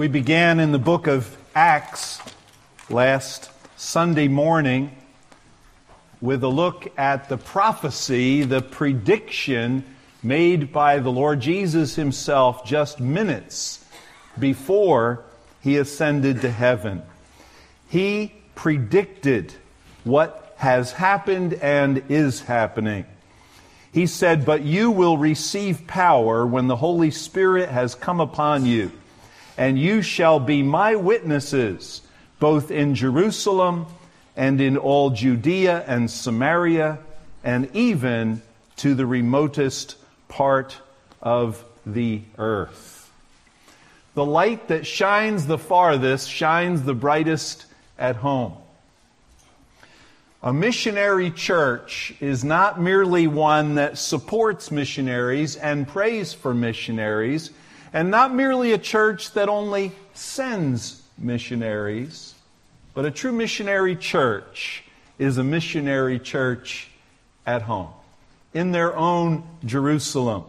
We began in the book of Acts last Sunday morning with a look at the prophecy, the prediction made by the Lord Jesus himself just minutes before he ascended to heaven. He predicted what has happened and is happening. He said, But you will receive power when the Holy Spirit has come upon you and you shall be my witnesses both in Jerusalem and in all Judea and Samaria and even to the remotest part of the earth. The light that shines the farthest shines the brightest at home. A missionary church is not merely one that supports missionaries and prays for missionaries and not merely a church that only sends missionaries, but a true missionary church is a missionary church at home, in their own Jerusalem.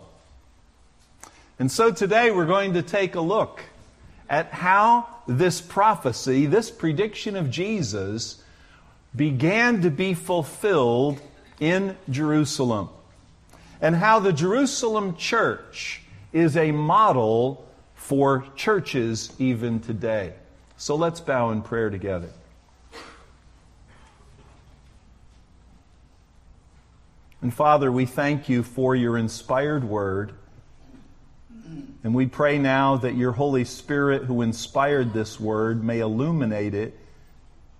And so today we're going to take a look at how this prophecy, this prediction of Jesus, began to be fulfilled in Jerusalem. And how the Jerusalem church is a model for churches even today. So let's bow in prayer together. And Father, we thank you for your inspired word. And we pray now that your Holy Spirit, who inspired this word, may illuminate it,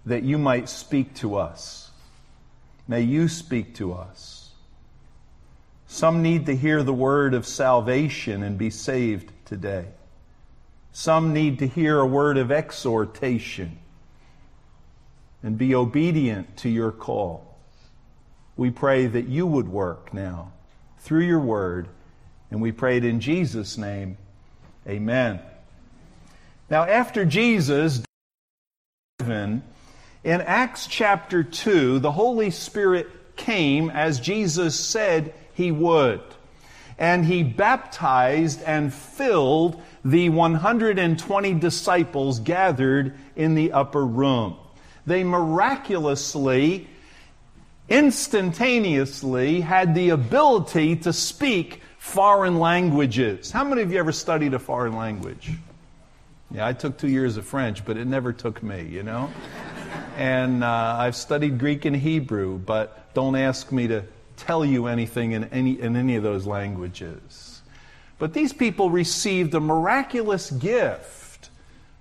that you might speak to us. May you speak to us. Some need to hear the word of salvation and be saved today. Some need to hear a word of exhortation and be obedient to your call. We pray that you would work now through your word, and we pray it in Jesus' name. Amen. Now, after Jesus, in Acts chapter 2, the Holy Spirit came as Jesus said he would. And he baptized and filled the 120 disciples gathered in the upper room. They miraculously, instantaneously had the ability to speak foreign languages. How many of you ever studied a foreign language? Yeah, I took two years of French, but it never took me, you know? and uh, I've studied Greek and Hebrew, but don't ask me to tell you anything in any, in any of those languages. But these people received a miraculous gift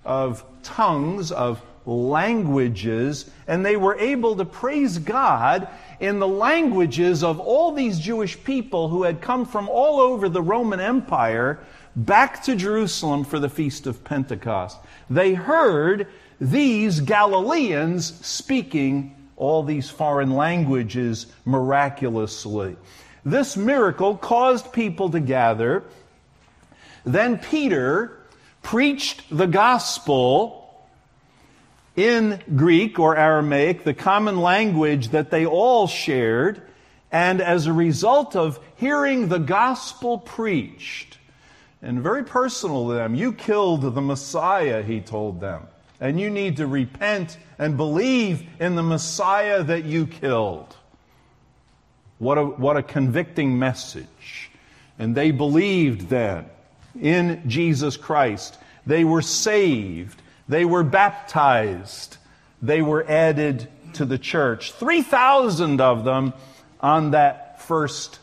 of tongues, of languages, and they were able to praise God in the languages of all these Jewish people who had come from all over the Roman Empire back to Jerusalem for the Feast of Pentecost. They heard these Galileans speaking all these foreign languages miraculously. This miracle caused people to gather. Then Peter preached the gospel in Greek or Aramaic, the common language that they all shared. And as a result of hearing the gospel preached, and very personal to them, you killed the Messiah, he told them and you need to repent and believe in the Messiah that you killed. What a, what a convicting message. And they believed then in Jesus Christ. They were saved. They were baptized. They were added to the church. 3,000 of them on that first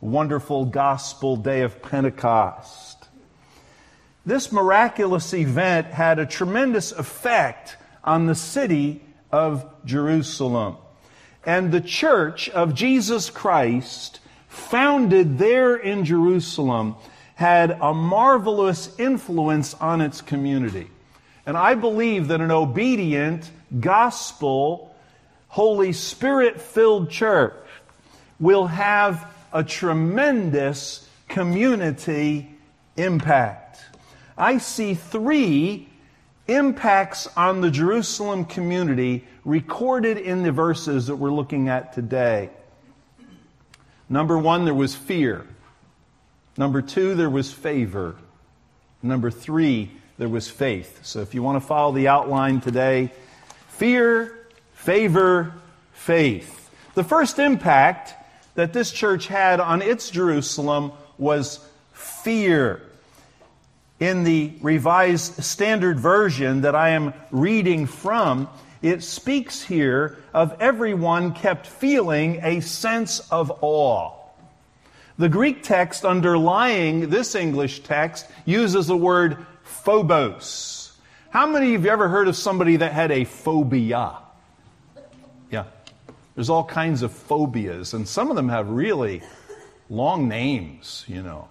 wonderful gospel day of Pentecost. This miraculous event had a tremendous effect on the city of Jerusalem. And the church of Jesus Christ, founded there in Jerusalem, had a marvelous influence on its community. And I believe that an obedient, gospel, Holy Spirit filled church will have a tremendous community impact. I see three impacts on the Jerusalem community recorded in the verses that we're looking at today. Number one, there was fear. Number two, there was favor. Number three, there was faith. So if you want to follow the outline today, fear, favor, faith. The first impact that this church had on its Jerusalem was fear. In the Revised Standard Version that I am reading from, it speaks here of everyone kept feeling a sense of awe. The Greek text underlying this English text uses the word phobos. How many of you have ever heard of somebody that had a phobia? Yeah. There's all kinds of phobias, and some of them have really long names, you know.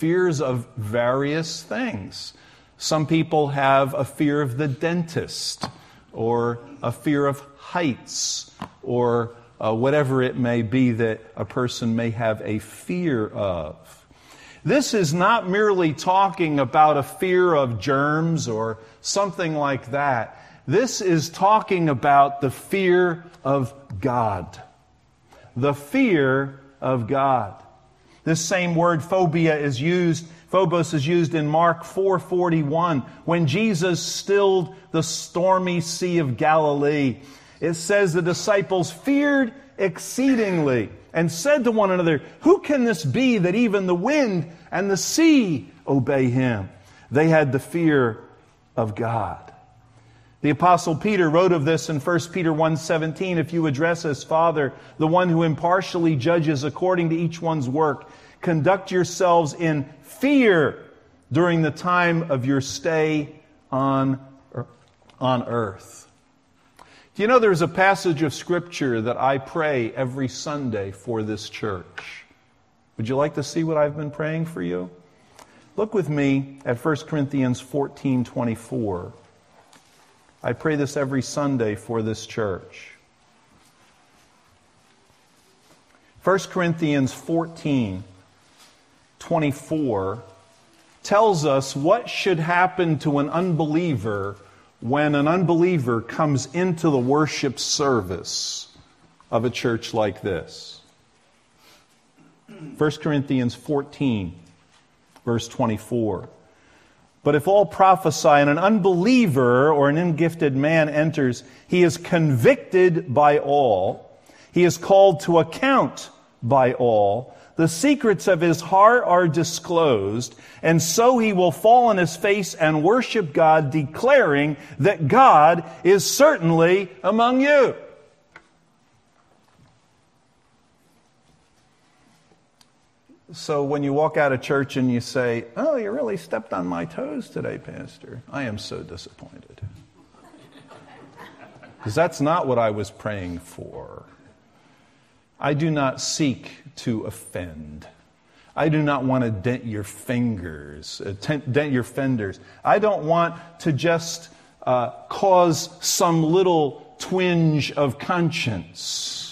Fears of various things. Some people have a fear of the dentist, or a fear of heights, or uh, whatever it may be that a person may have a fear of. This is not merely talking about a fear of germs or something like that. This is talking about the fear of God. The fear of God. This same word phobia is used, phobos is used in Mark 4:41 when Jesus stilled the stormy sea of Galilee it says the disciples feared exceedingly and said to one another, Who can this be that even the wind and the sea obey him? They had the fear of God. The apostle Peter wrote of this in 1 Peter 1:17, if you address as Father, the one who impartially judges according to each one's work, conduct yourselves in fear during the time of your stay on, on earth. Do you know there's a passage of Scripture that I pray every Sunday for this church? Would you like to see what I've been praying for you? Look with me at 1 Corinthians 14 24. I pray this every Sunday for this church. 1 Corinthians 14 24 tells us what should happen to an unbeliever when an unbeliever comes into the worship service of a church like this. 1 Corinthians 14, verse 24. But if all prophesy and an unbeliever or an ungifted man enters, he is convicted by all. He is called to account by all. The secrets of his heart are disclosed, and so he will fall on his face and worship God, declaring that God is certainly among you. So when you walk out of church and you say, Oh, you really stepped on my toes today, Pastor, I am so disappointed. Because that's not what I was praying for. I do not seek to offend. I do not want to dent your fingers, uh, dent your fenders. I don't want to just uh, cause some little twinge of conscience.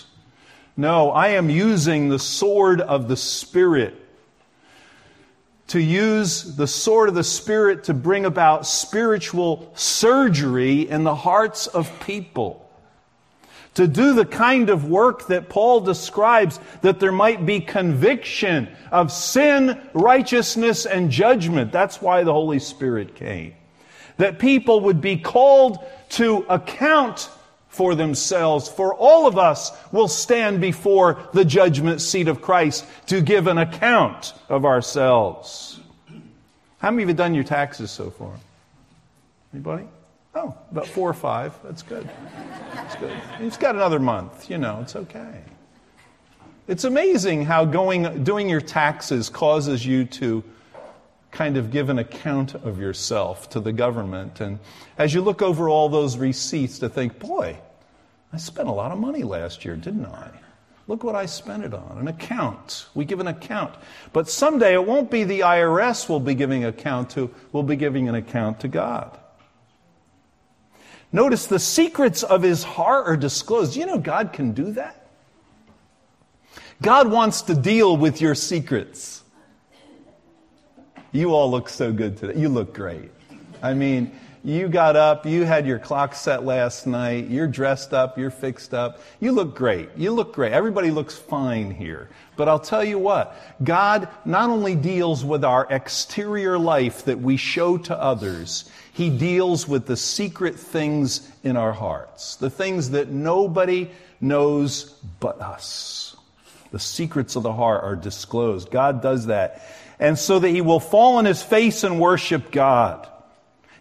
No, I am using the sword of the Spirit to use the sword of the Spirit to bring about spiritual surgery in the hearts of people to do the kind of work that Paul describes, that there might be conviction of sin, righteousness, and judgment. That's why the Holy Spirit came. That people would be called to account for themselves, for all of us will stand before the judgment seat of Christ to give an account of ourselves. How many of you done your taxes so far? Anybody? Oh, about four or five. That's good. That's good. You've got another month. You know, it's okay. It's amazing how going, doing your taxes causes you to kind of give an account of yourself to the government. And as you look over all those receipts, to think, boy, I spent a lot of money last year, didn't I? Look what I spent it on. An account. We give an account. But someday it won't be the IRS we'll be giving account to, we'll be giving an account to God. Notice the secrets of his heart are disclosed. You know, God can do that. God wants to deal with your secrets. You all look so good today. You look great. I mean, you got up, you had your clock set last night, you're dressed up, you're fixed up. You look great. You look great. Everybody looks fine here. But I'll tell you what, God not only deals with our exterior life that we show to others, He deals with the secret things in our hearts, the things that nobody knows but us. The secrets of the heart are disclosed. God does that. And so that He will fall on His face and worship God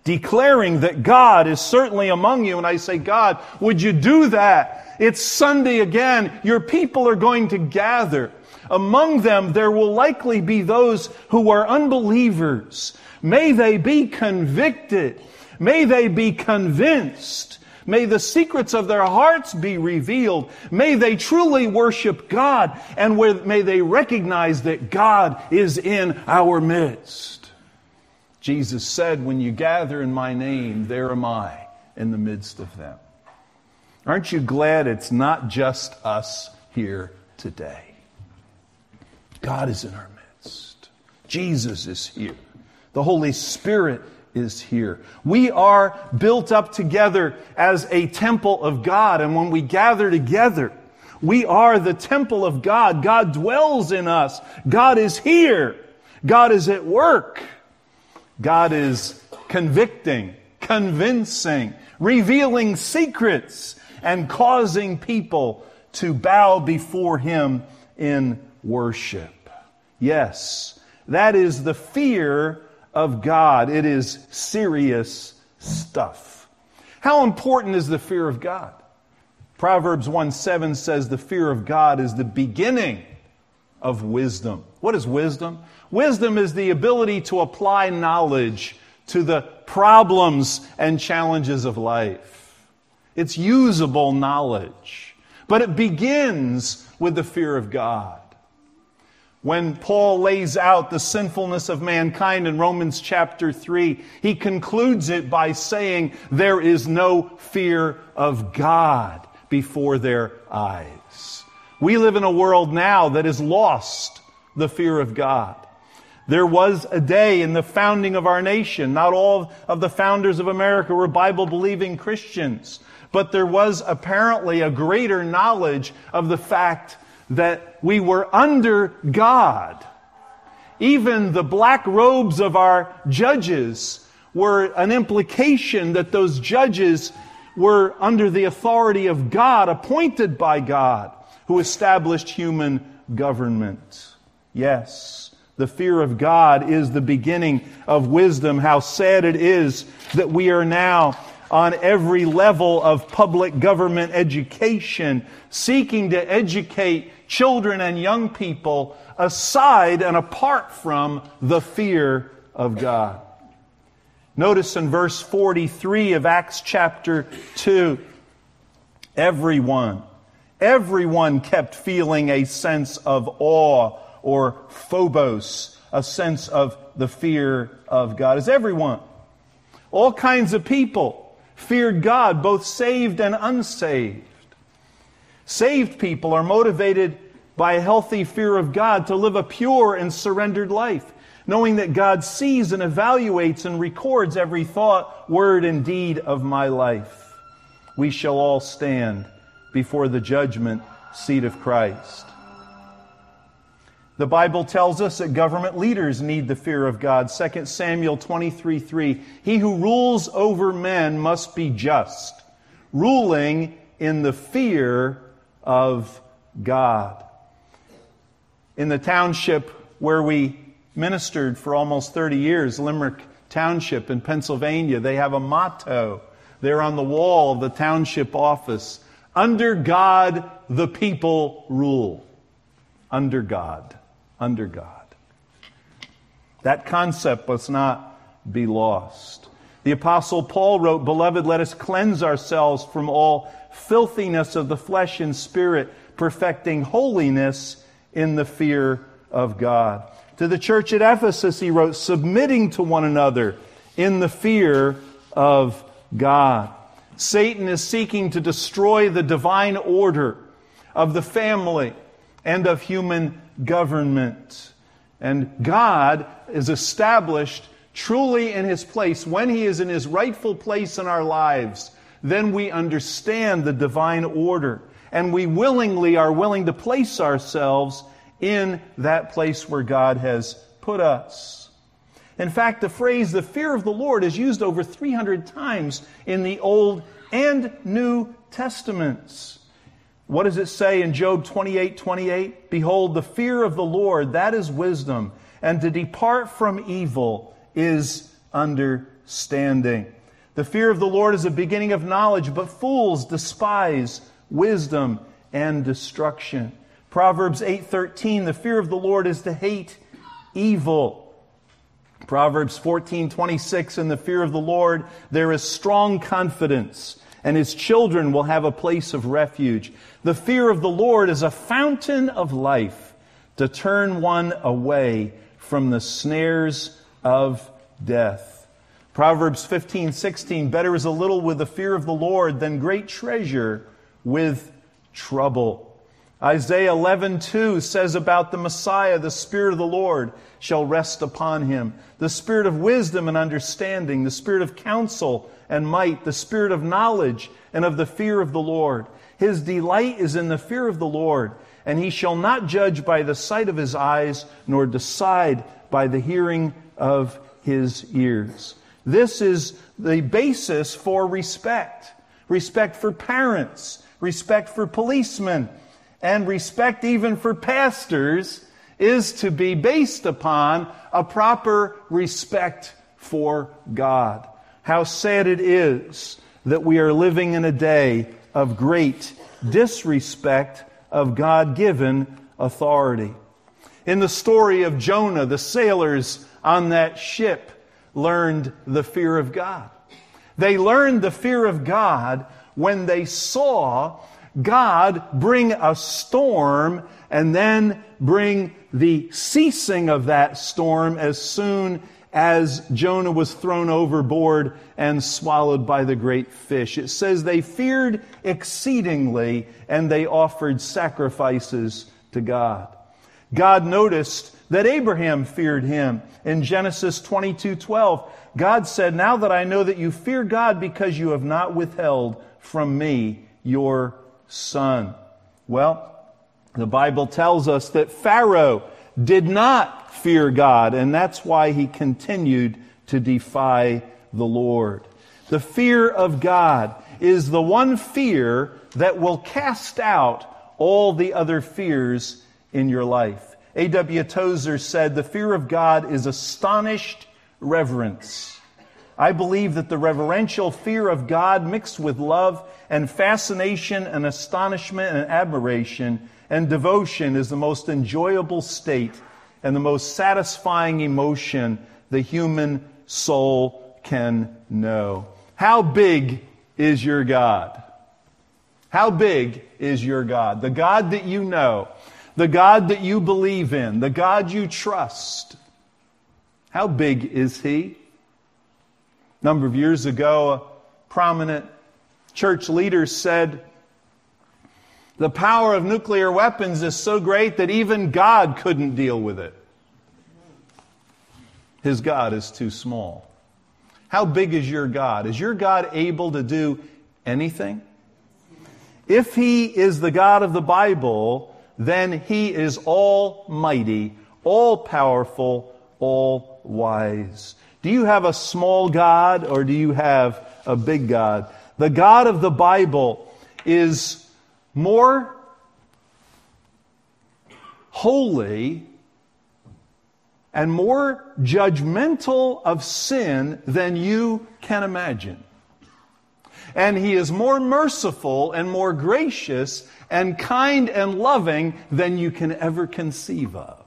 declaring that God is certainly among you. And I say, God, would you do that? It's Sunday again. Your people are going to gather. Among them, there will likely be those who are unbelievers. May they be convicted. May they be convinced. May the secrets of their hearts be revealed. May they truly worship God and may they recognize that God is in our midst. Jesus said, When you gather in my name, there am I in the midst of them. Aren't you glad it's not just us here today? God is in our midst. Jesus is here. The Holy Spirit is here. We are built up together as a temple of God. And when we gather together, we are the temple of God. God dwells in us. God is here. God is at work. God is convicting, convincing, revealing secrets, and causing people to bow before Him in worship. Yes, that is the fear of God. It is serious stuff. How important is the fear of God? Proverbs 1 7 says the fear of God is the beginning of wisdom. What is wisdom? Wisdom is the ability to apply knowledge to the problems and challenges of life. It's usable knowledge. But it begins with the fear of God. When Paul lays out the sinfulness of mankind in Romans chapter 3, he concludes it by saying, There is no fear of God before their eyes. We live in a world now that has lost the fear of God. There was a day in the founding of our nation. Not all of the founders of America were Bible believing Christians, but there was apparently a greater knowledge of the fact that we were under God. Even the black robes of our judges were an implication that those judges were under the authority of God, appointed by God, who established human government. Yes. The fear of God is the beginning of wisdom. How sad it is that we are now on every level of public government education seeking to educate children and young people aside and apart from the fear of God. Notice in verse 43 of Acts chapter 2, everyone, everyone kept feeling a sense of awe or phobos, a sense of the fear of God. Is everyone? All kinds of people feared God, both saved and unsaved. Saved people are motivated by a healthy fear of God to live a pure and surrendered life, knowing that God sees and evaluates and records every thought, word, and deed of my life. We shall all stand before the judgment seat of Christ. The Bible tells us that government leaders need the fear of God. 2 Samuel 23 3. He who rules over men must be just, ruling in the fear of God. In the township where we ministered for almost 30 years, Limerick Township in Pennsylvania, they have a motto there on the wall of the township office Under God, the people rule. Under God under God. That concept must not be lost. The Apostle Paul wrote, Beloved, let us cleanse ourselves from all filthiness of the flesh and spirit, perfecting holiness in the fear of God. To the church at Ephesus, he wrote, Submitting to one another in the fear of God. Satan is seeking to destroy the divine order of the family and of human government. And God is established truly in his place, when he is in his rightful place in our lives, then we understand the divine order and we willingly are willing to place ourselves in that place where God has put us. In fact, the phrase the fear of the Lord is used over 300 times in the Old and New Testaments. What does it say in Job 28 28? Behold, the fear of the Lord, that is wisdom, and to depart from evil is understanding. The fear of the Lord is a beginning of knowledge, but fools despise wisdom and destruction. Proverbs 8:13 The fear of the Lord is to hate evil. Proverbs 14:26 In the fear of the Lord there is strong confidence and his children will have a place of refuge. The fear of the Lord is a fountain of life to turn one away from the snares of death. Proverbs 15:16 Better is a little with the fear of the Lord than great treasure with trouble. Isaiah 11:2 says about the Messiah, the Spirit of the Lord shall rest upon him, the spirit of wisdom and understanding, the spirit of counsel and might, the spirit of knowledge and of the fear of the Lord. His delight is in the fear of the Lord, and he shall not judge by the sight of his eyes, nor decide by the hearing of his ears. This is the basis for respect. Respect for parents, respect for policemen, and respect even for pastors is to be based upon a proper respect for God. How sad it is that we are living in a day of great disrespect of God given authority. In the story of Jonah, the sailors on that ship learned the fear of God. They learned the fear of God when they saw God bring a storm and then bring the ceasing of that storm as soon as Jonah was thrown overboard and swallowed by the great fish. It says they feared exceedingly and they offered sacrifices to God. God noticed that Abraham feared him. In Genesis 22 12, God said, Now that I know that you fear God because you have not withheld from me your son. Well, the Bible tells us that Pharaoh did not fear God, and that's why he continued to defy the Lord. The fear of God is the one fear that will cast out all the other fears in your life. A.W. Tozer said, The fear of God is astonished reverence. I believe that the reverential fear of God mixed with love and fascination and astonishment and admiration and devotion is the most enjoyable state and the most satisfying emotion the human soul can know. How big is your God? How big is your God? The God that you know, the God that you believe in, the God you trust. How big is He? A number of years ago, a prominent church leader said, The power of nuclear weapons is so great that even God couldn't deal with it. His God is too small. How big is your God? Is your God able to do anything? If He is the God of the Bible, then He is almighty, all powerful, all wise. Do you have a small God or do you have a big God? The God of the Bible is more holy and more judgmental of sin than you can imagine. And he is more merciful and more gracious and kind and loving than you can ever conceive of.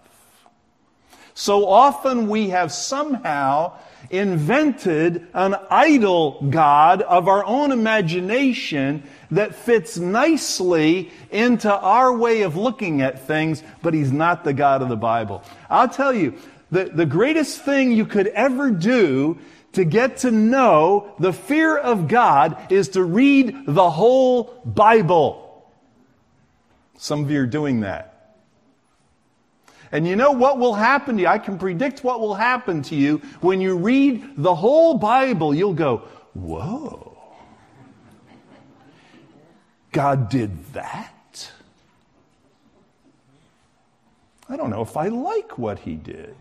So often we have somehow invented an idol God of our own imagination that fits nicely into our way of looking at things, but He's not the God of the Bible. I'll tell you, the, the greatest thing you could ever do to get to know the fear of God is to read the whole Bible. Some of you are doing that. And you know what will happen to you? I can predict what will happen to you when you read the whole Bible. You'll go, whoa. God did that? I don't know if I like what he did.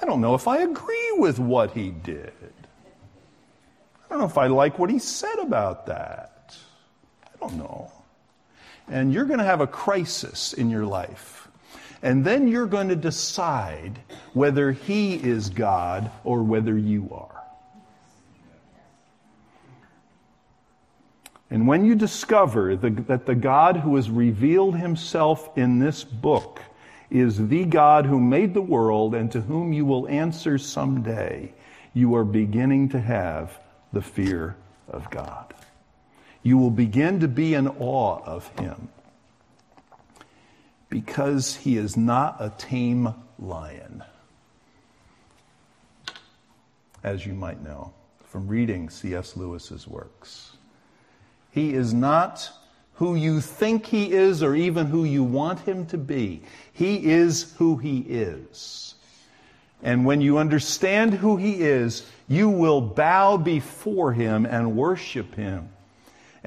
I don't know if I agree with what he did. I don't know if I like what he said about that. I don't know. And you're going to have a crisis in your life. And then you're going to decide whether he is God or whether you are. And when you discover the, that the God who has revealed himself in this book is the God who made the world and to whom you will answer someday, you are beginning to have the fear of God. You will begin to be in awe of him because he is not a tame lion, as you might know from reading C.S. Lewis's works. He is not who you think he is or even who you want him to be. He is who he is. And when you understand who he is, you will bow before him and worship him.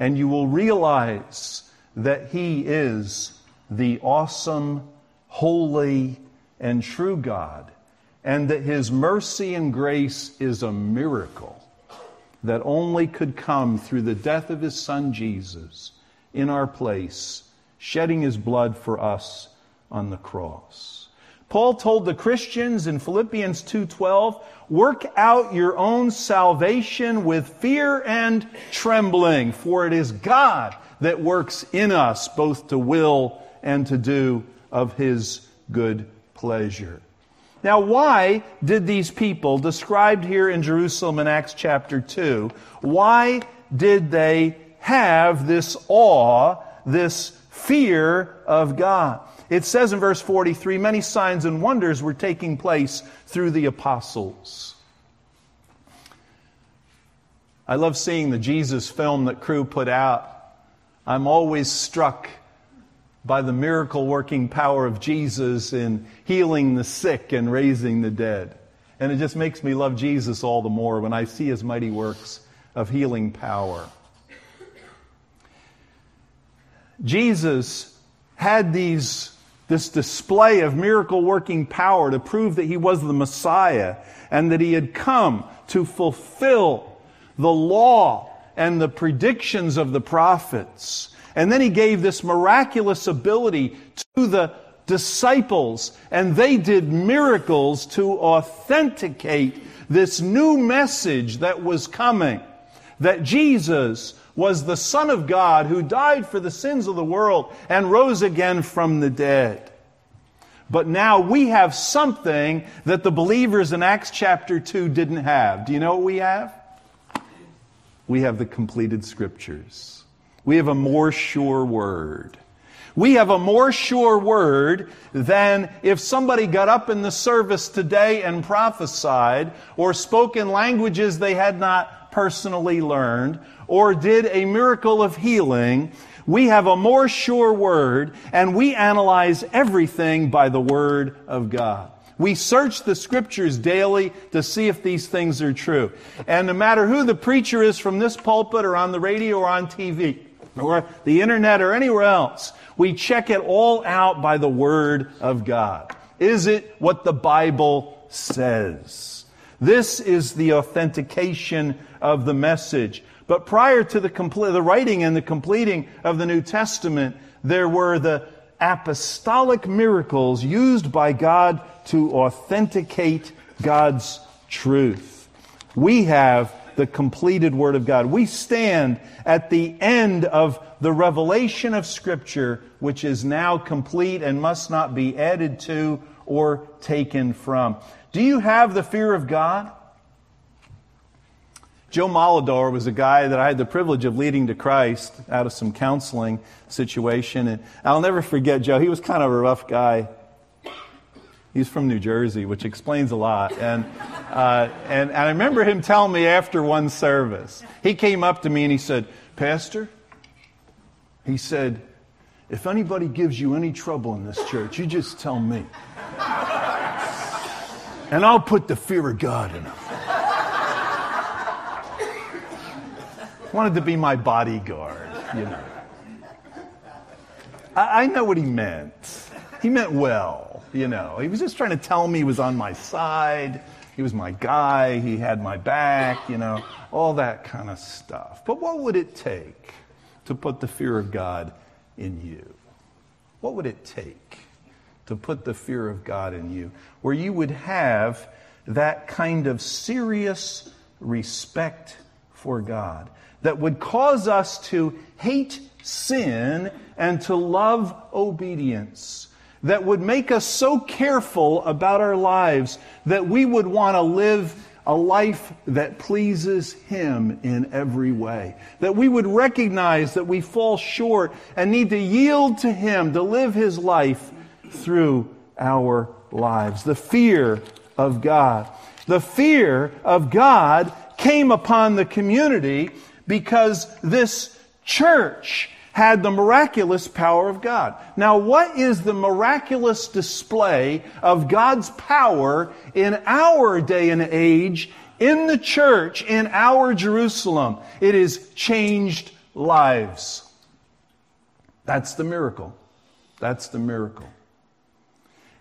And you will realize that he is the awesome, holy, and true God, and that his mercy and grace is a miracle that only could come through the death of his son Jesus in our place, shedding his blood for us on the cross. Paul told the Christians in Philippians 2:12, "Work out your own salvation with fear and trembling, for it is God that works in us both to will and to do of his good pleasure." Now, why did these people, described here in Jerusalem in Acts chapter 2, why did they have this awe, this fear of God? It says in verse 43 many signs and wonders were taking place through the apostles. I love seeing the Jesus film that crew put out. I'm always struck by the miracle working power of Jesus in healing the sick and raising the dead. And it just makes me love Jesus all the more when I see his mighty works of healing power. Jesus had these, this display of miracle working power to prove that he was the Messiah and that he had come to fulfill the law and the predictions of the prophets. And then he gave this miraculous ability to the disciples, and they did miracles to authenticate this new message that was coming that Jesus was the Son of God who died for the sins of the world and rose again from the dead. But now we have something that the believers in Acts chapter 2 didn't have. Do you know what we have? We have the completed scriptures. We have a more sure word. We have a more sure word than if somebody got up in the service today and prophesied, or spoke in languages they had not personally learned, or did a miracle of healing. We have a more sure word, and we analyze everything by the word of God. We search the scriptures daily to see if these things are true. And no matter who the preacher is from this pulpit or on the radio or on TV, or the internet or anywhere else. We check it all out by the Word of God. Is it what the Bible says? This is the authentication of the message. But prior to the, compl- the writing and the completing of the New Testament, there were the apostolic miracles used by God to authenticate God's truth. We have the completed Word of God. We stand at the end of the revelation of Scripture, which is now complete and must not be added to or taken from. Do you have the fear of God? Joe Molidor was a guy that I had the privilege of leading to Christ out of some counseling situation. And I'll never forget Joe. He was kind of a rough guy. He's from New Jersey, which explains a lot. And, uh, and, and I remember him telling me after one service, he came up to me and he said, Pastor, he said, if anybody gives you any trouble in this church, you just tell me. And I'll put the fear of God in them. Wanted to be my bodyguard, you know. I, I know what he meant. He meant well, you know. He was just trying to tell me he was on my side. He was my guy. He had my back, you know, all that kind of stuff. But what would it take to put the fear of God in you? What would it take to put the fear of God in you where you would have that kind of serious respect for God that would cause us to hate sin and to love obedience? That would make us so careful about our lives that we would want to live a life that pleases Him in every way. That we would recognize that we fall short and need to yield to Him to live His life through our lives. The fear of God. The fear of God came upon the community because this church had the miraculous power of God. Now, what is the miraculous display of God's power in our day and age, in the church, in our Jerusalem? It is changed lives. That's the miracle. That's the miracle.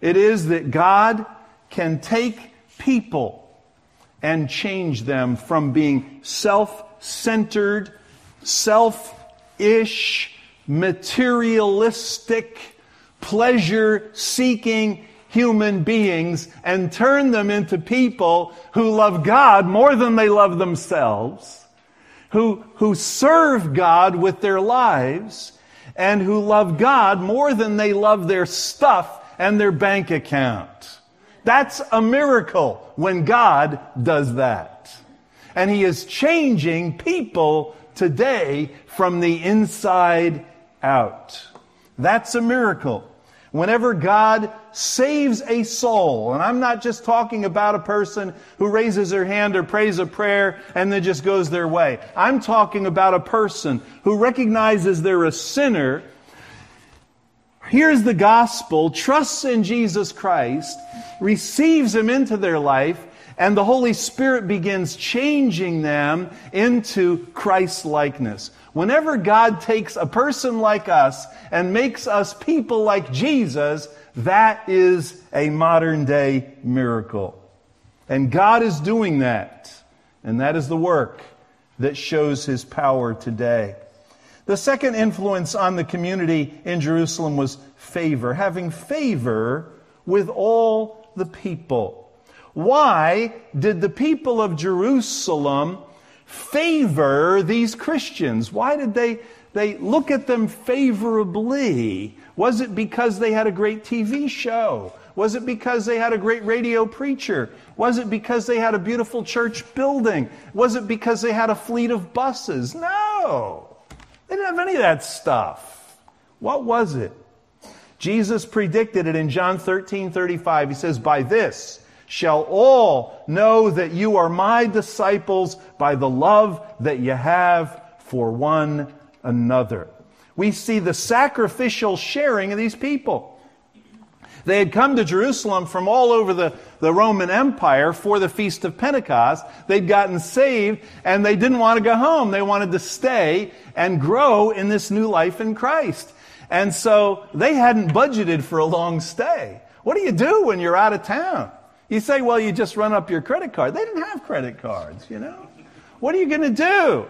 It is that God can take people and change them from being self centered, self ish, materialistic, pleasure seeking human beings and turn them into people who love God more than they love themselves, who, who serve God with their lives, and who love God more than they love their stuff and their bank account. That's a miracle when God does that. And He is changing people today from the inside out. That's a miracle. Whenever God saves a soul, and I'm not just talking about a person who raises their hand or prays a prayer and then just goes their way. I'm talking about a person who recognizes they're a sinner, hears the gospel, trusts in Jesus Christ, receives Him into their life, and the Holy Spirit begins changing them into Christ likeness. Whenever God takes a person like us and makes us people like Jesus, that is a modern day miracle. And God is doing that. And that is the work that shows his power today. The second influence on the community in Jerusalem was favor, having favor with all the people. Why did the people of Jerusalem favor these Christians? Why did they, they look at them favorably? Was it because they had a great TV show? Was it because they had a great radio preacher? Was it because they had a beautiful church building? Was it because they had a fleet of buses? No. They didn't have any of that stuff. What was it? Jesus predicted it in John 13 35. He says, By this, shall all know that you are my disciples by the love that you have for one another. We see the sacrificial sharing of these people. They had come to Jerusalem from all over the, the Roman Empire for the Feast of Pentecost. They'd gotten saved and they didn't want to go home. They wanted to stay and grow in this new life in Christ. And so they hadn't budgeted for a long stay. What do you do when you're out of town? You say, well, you just run up your credit card. They didn't have credit cards, you know? What are you going to do?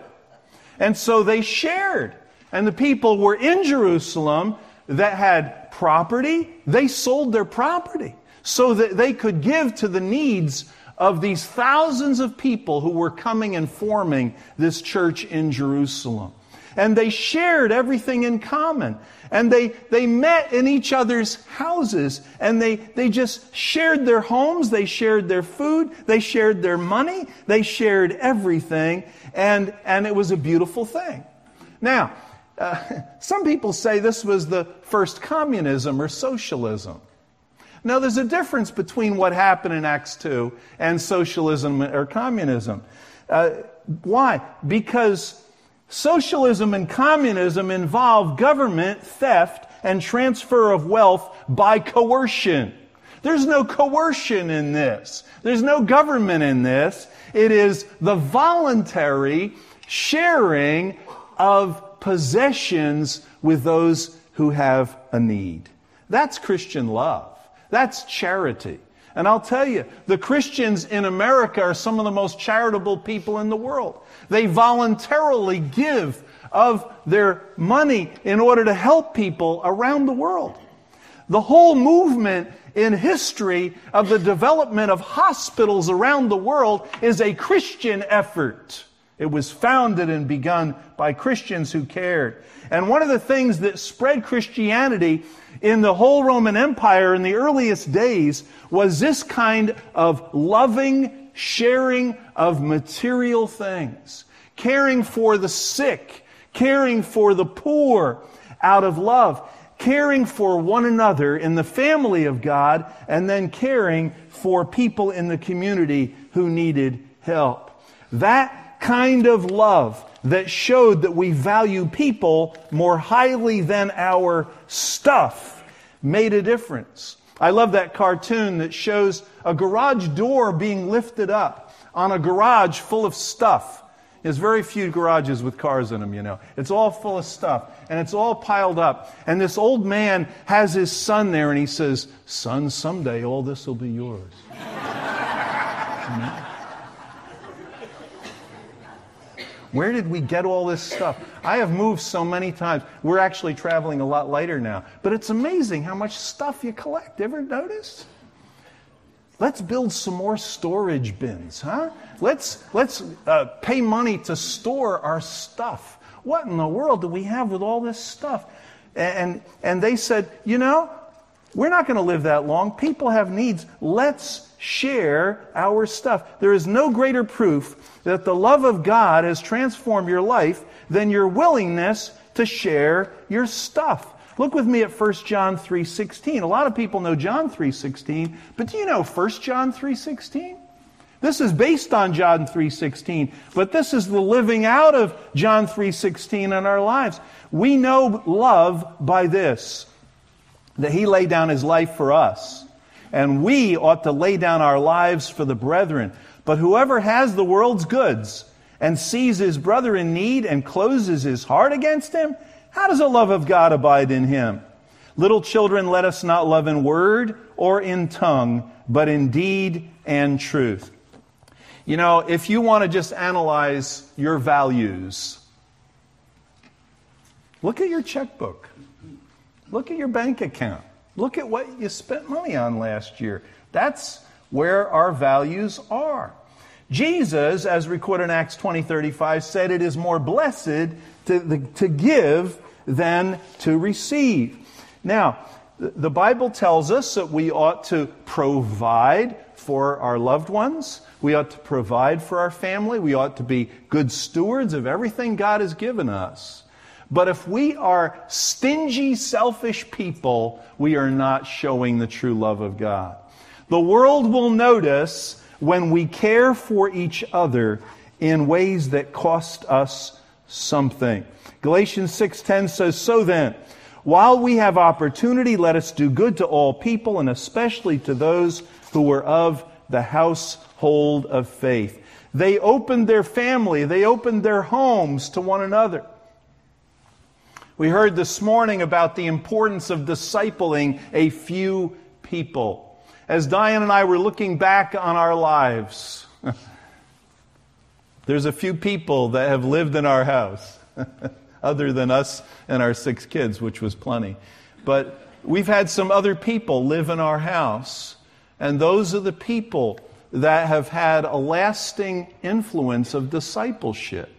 And so they shared. And the people were in Jerusalem that had property. They sold their property so that they could give to the needs of these thousands of people who were coming and forming this church in Jerusalem. And they shared everything in common. And they, they met in each other's houses and they, they just shared their homes, they shared their food, they shared their money, they shared everything, and, and it was a beautiful thing. Now, uh, some people say this was the first communism or socialism. Now, there's a difference between what happened in Acts 2 and socialism or communism. Uh, why? Because Socialism and communism involve government theft and transfer of wealth by coercion. There's no coercion in this. There's no government in this. It is the voluntary sharing of possessions with those who have a need. That's Christian love. That's charity. And I'll tell you, the Christians in America are some of the most charitable people in the world. They voluntarily give of their money in order to help people around the world. The whole movement in history of the development of hospitals around the world is a Christian effort. It was founded and begun by Christians who cared. And one of the things that spread Christianity in the whole Roman Empire in the earliest days was this kind of loving sharing of material things, caring for the sick, caring for the poor out of love, caring for one another in the family of God, and then caring for people in the community who needed help. That kind of love that showed that we value people more highly than our stuff made a difference. I love that cartoon that shows a garage door being lifted up on a garage full of stuff. There's very few garages with cars in them, you know. It's all full of stuff, and it's all piled up. And this old man has his son there, and he says, Son, someday all this will be yours. you know? Where did we get all this stuff? I have moved so many times. We're actually traveling a lot lighter now. But it's amazing how much stuff you collect. Ever notice? Let's build some more storage bins, huh? Let's, let's uh, pay money to store our stuff. What in the world do we have with all this stuff? And, and they said, you know, we're not going to live that long. People have needs. Let's share our stuff. There is no greater proof that the love of God has transformed your life than your willingness to share your stuff. Look with me at 1 John 3:16. A lot of people know John 3:16, but do you know 1 John 3:16? This is based on John 3:16, but this is the living out of John 3:16 in our lives. We know love by this that he laid down his life for us, and we ought to lay down our lives for the brethren. But whoever has the world's goods and sees his brother in need and closes his heart against him, how does the love of God abide in him? Little children, let us not love in word or in tongue, but in deed and truth. You know, if you want to just analyze your values, look at your checkbook. Look at your bank account. Look at what you spent money on last year. That's where our values are. Jesus, as recorded in Acts 20 35, said it is more blessed to, to give than to receive. Now, the Bible tells us that we ought to provide for our loved ones. We ought to provide for our family. We ought to be good stewards of everything God has given us. But if we are stingy, selfish people, we are not showing the true love of God. The world will notice when we care for each other in ways that cost us something. Galatians 6:10 says, "So then, while we have opportunity, let us do good to all people and especially to those who are of the household of faith." They opened their family, they opened their homes to one another. We heard this morning about the importance of discipling a few people. As Diane and I were looking back on our lives, there's a few people that have lived in our house, other than us and our six kids, which was plenty. But we've had some other people live in our house, and those are the people that have had a lasting influence of discipleship.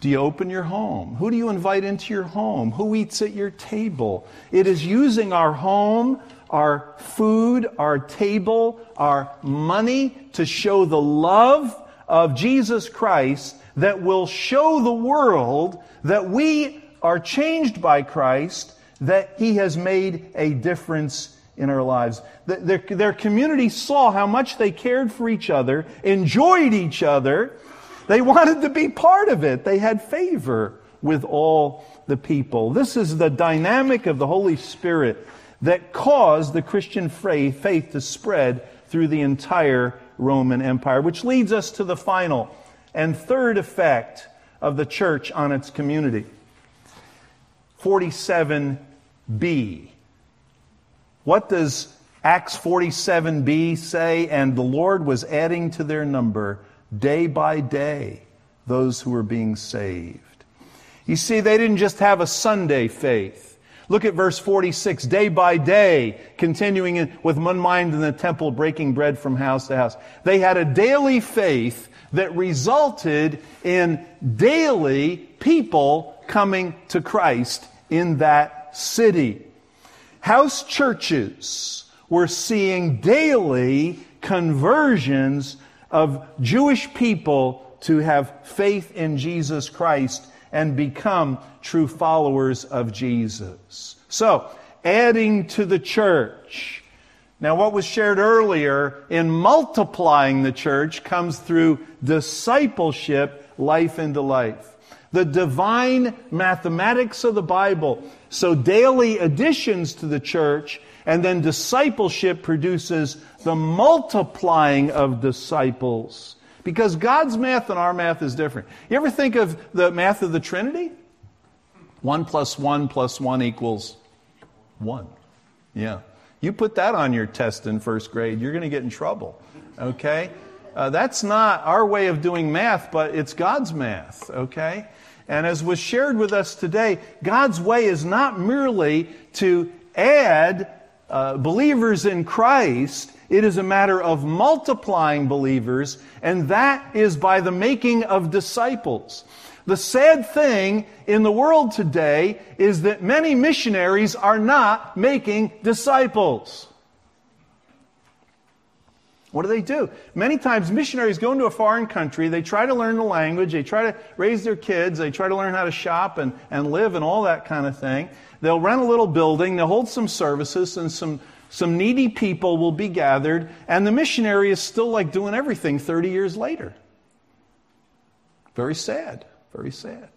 Do you open your home? Who do you invite into your home? Who eats at your table? It is using our home, our food, our table, our money to show the love of Jesus Christ that will show the world that we are changed by Christ, that He has made a difference in our lives. Their, their community saw how much they cared for each other, enjoyed each other, they wanted to be part of it. They had favor with all the people. This is the dynamic of the Holy Spirit that caused the Christian faith, to spread through the entire Roman Empire, which leads us to the final and third effect of the church on its community. 47b. What does Acts 47b say? And the Lord was adding to their number day by day those who were being saved. You see, they didn't just have a Sunday faith. Look at verse 46. Day by day, continuing with one mind in the temple, breaking bread from house to house. They had a daily faith that resulted in daily people coming to Christ in that city. House churches were seeing daily conversions of Jewish people to have faith in Jesus Christ and become true followers of Jesus. So, adding to the church. Now, what was shared earlier in multiplying the church comes through discipleship, life into life. The divine mathematics of the Bible. So, daily additions to the church, and then discipleship produces the multiplying of disciples. Because God's math and our math is different. You ever think of the math of the Trinity? One plus one plus one equals one. Yeah. You put that on your test in first grade, you're going to get in trouble. Okay? Uh, that's not our way of doing math, but it's God's math. Okay? And as was shared with us today, God's way is not merely to add uh, believers in Christ, it is a matter of multiplying believers, and that is by the making of disciples. The sad thing in the world today is that many missionaries are not making disciples. What do they do? Many times missionaries go into a foreign country, they try to learn the language, they try to raise their kids, they try to learn how to shop and, and live and all that kind of thing. They'll rent a little building, they'll hold some services, and some, some needy people will be gathered, and the missionary is still like doing everything 30 years later. Very sad. Very sad.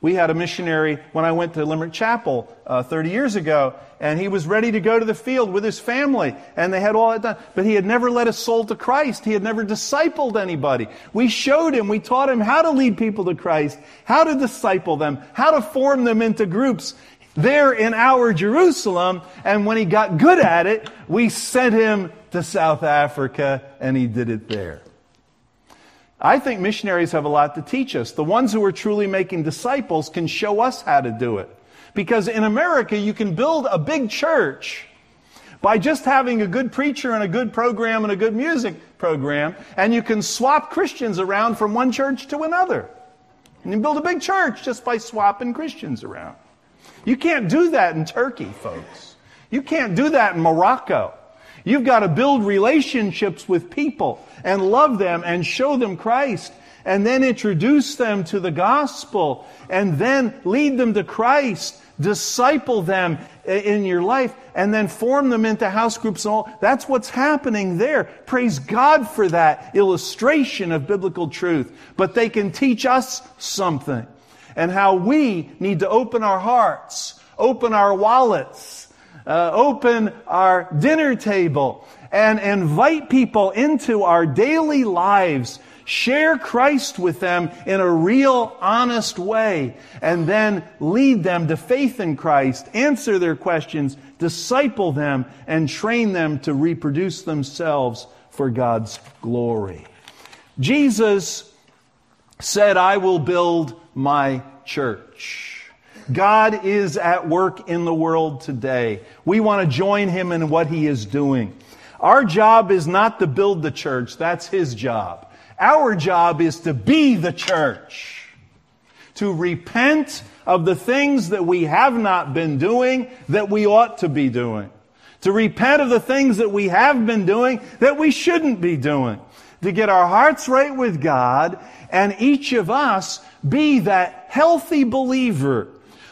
We had a missionary when I went to Limerick Chapel uh, 30 years ago, and he was ready to go to the field with his family, and they had all that done. But he had never led a soul to Christ. He had never discipled anybody. We showed him, we taught him how to lead people to Christ, how to disciple them, how to form them into groups there in our Jerusalem. And when he got good at it, we sent him to South Africa, and he did it there. I think missionaries have a lot to teach us. The ones who are truly making disciples can show us how to do it. Because in America, you can build a big church by just having a good preacher and a good program and a good music program, and you can swap Christians around from one church to another. And you build a big church just by swapping Christians around. You can't do that in Turkey, folks. You can't do that in Morocco. You've got to build relationships with people and love them and show them Christ and then introduce them to the gospel and then lead them to Christ, disciple them in your life and then form them into house groups and all. That's what's happening there. Praise God for that illustration of biblical truth. But they can teach us something and how we need to open our hearts, open our wallets, uh, open our dinner table and invite people into our daily lives. Share Christ with them in a real, honest way, and then lead them to faith in Christ, answer their questions, disciple them, and train them to reproduce themselves for God's glory. Jesus said, I will build my church. God is at work in the world today. We want to join Him in what He is doing. Our job is not to build the church, that's His job. Our job is to be the church, to repent of the things that we have not been doing that we ought to be doing, to repent of the things that we have been doing that we shouldn't be doing, to get our hearts right with God, and each of us be that healthy believer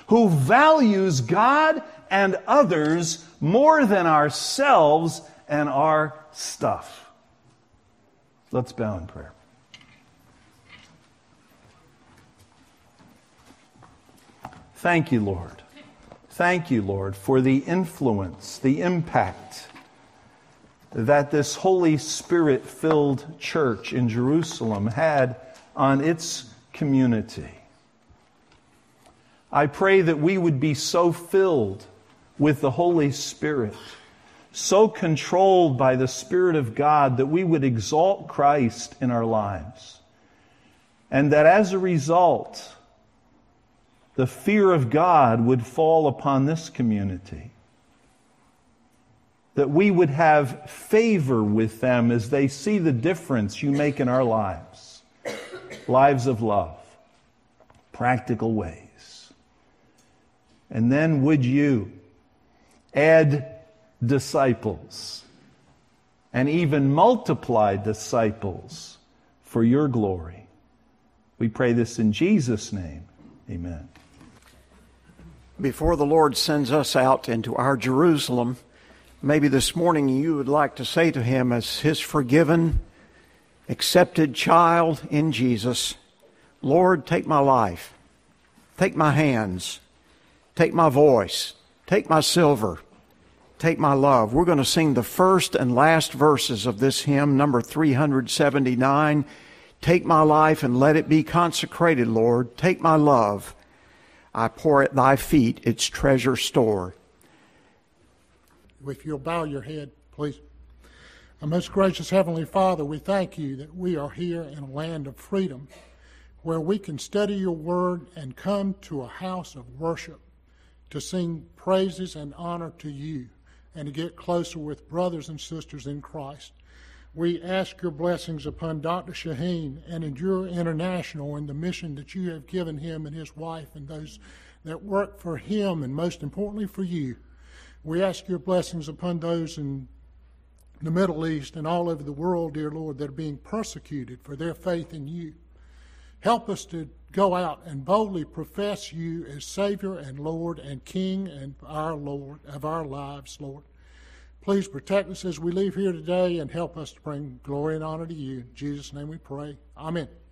who values God and others more than ourselves and our stuff. Let's bow in prayer. Thank you, Lord. Thank you, Lord, for the influence, the impact that this Holy Spirit filled church in Jerusalem had on its community. I pray that we would be so filled with the Holy Spirit, so controlled by the Spirit of God that we would exalt Christ in our lives. And that as a result, the fear of God would fall upon this community. That we would have favor with them as they see the difference you make in our lives. Lives of love, practical ways. And then would you add disciples and even multiply disciples for your glory? We pray this in Jesus' name. Amen before the Lord sends us out into our Jerusalem, maybe this morning you would like to say to Him, as His forgiven, accepted child in Jesus, Lord, take my life, take my hands, take my voice, take my silver, take my love. We're going to sing the first and last verses of this hymn, number 379. Take my life and let it be consecrated, Lord. Take my love I pour at thy feet its treasure store. If you'll bow your head, please. Our most gracious Heavenly Father, we thank you that we are here in a land of freedom where we can study your word and come to a house of worship to sing praises and honor to you and to get closer with brothers and sisters in Christ. We ask your blessings upon Dr. Shaheen and Endure International and the mission that you have given him and his wife and those that work for him and most importantly for you. We ask your blessings upon those in the Middle East and all over the world, dear Lord, that are being persecuted for their faith in you. Help us to go out and boldly profess you as Savior and Lord and King and our Lord of our lives, Lord. Please protect us as we leave here today and help us to bring glory and honor to you. In Jesus' name we pray. Amen.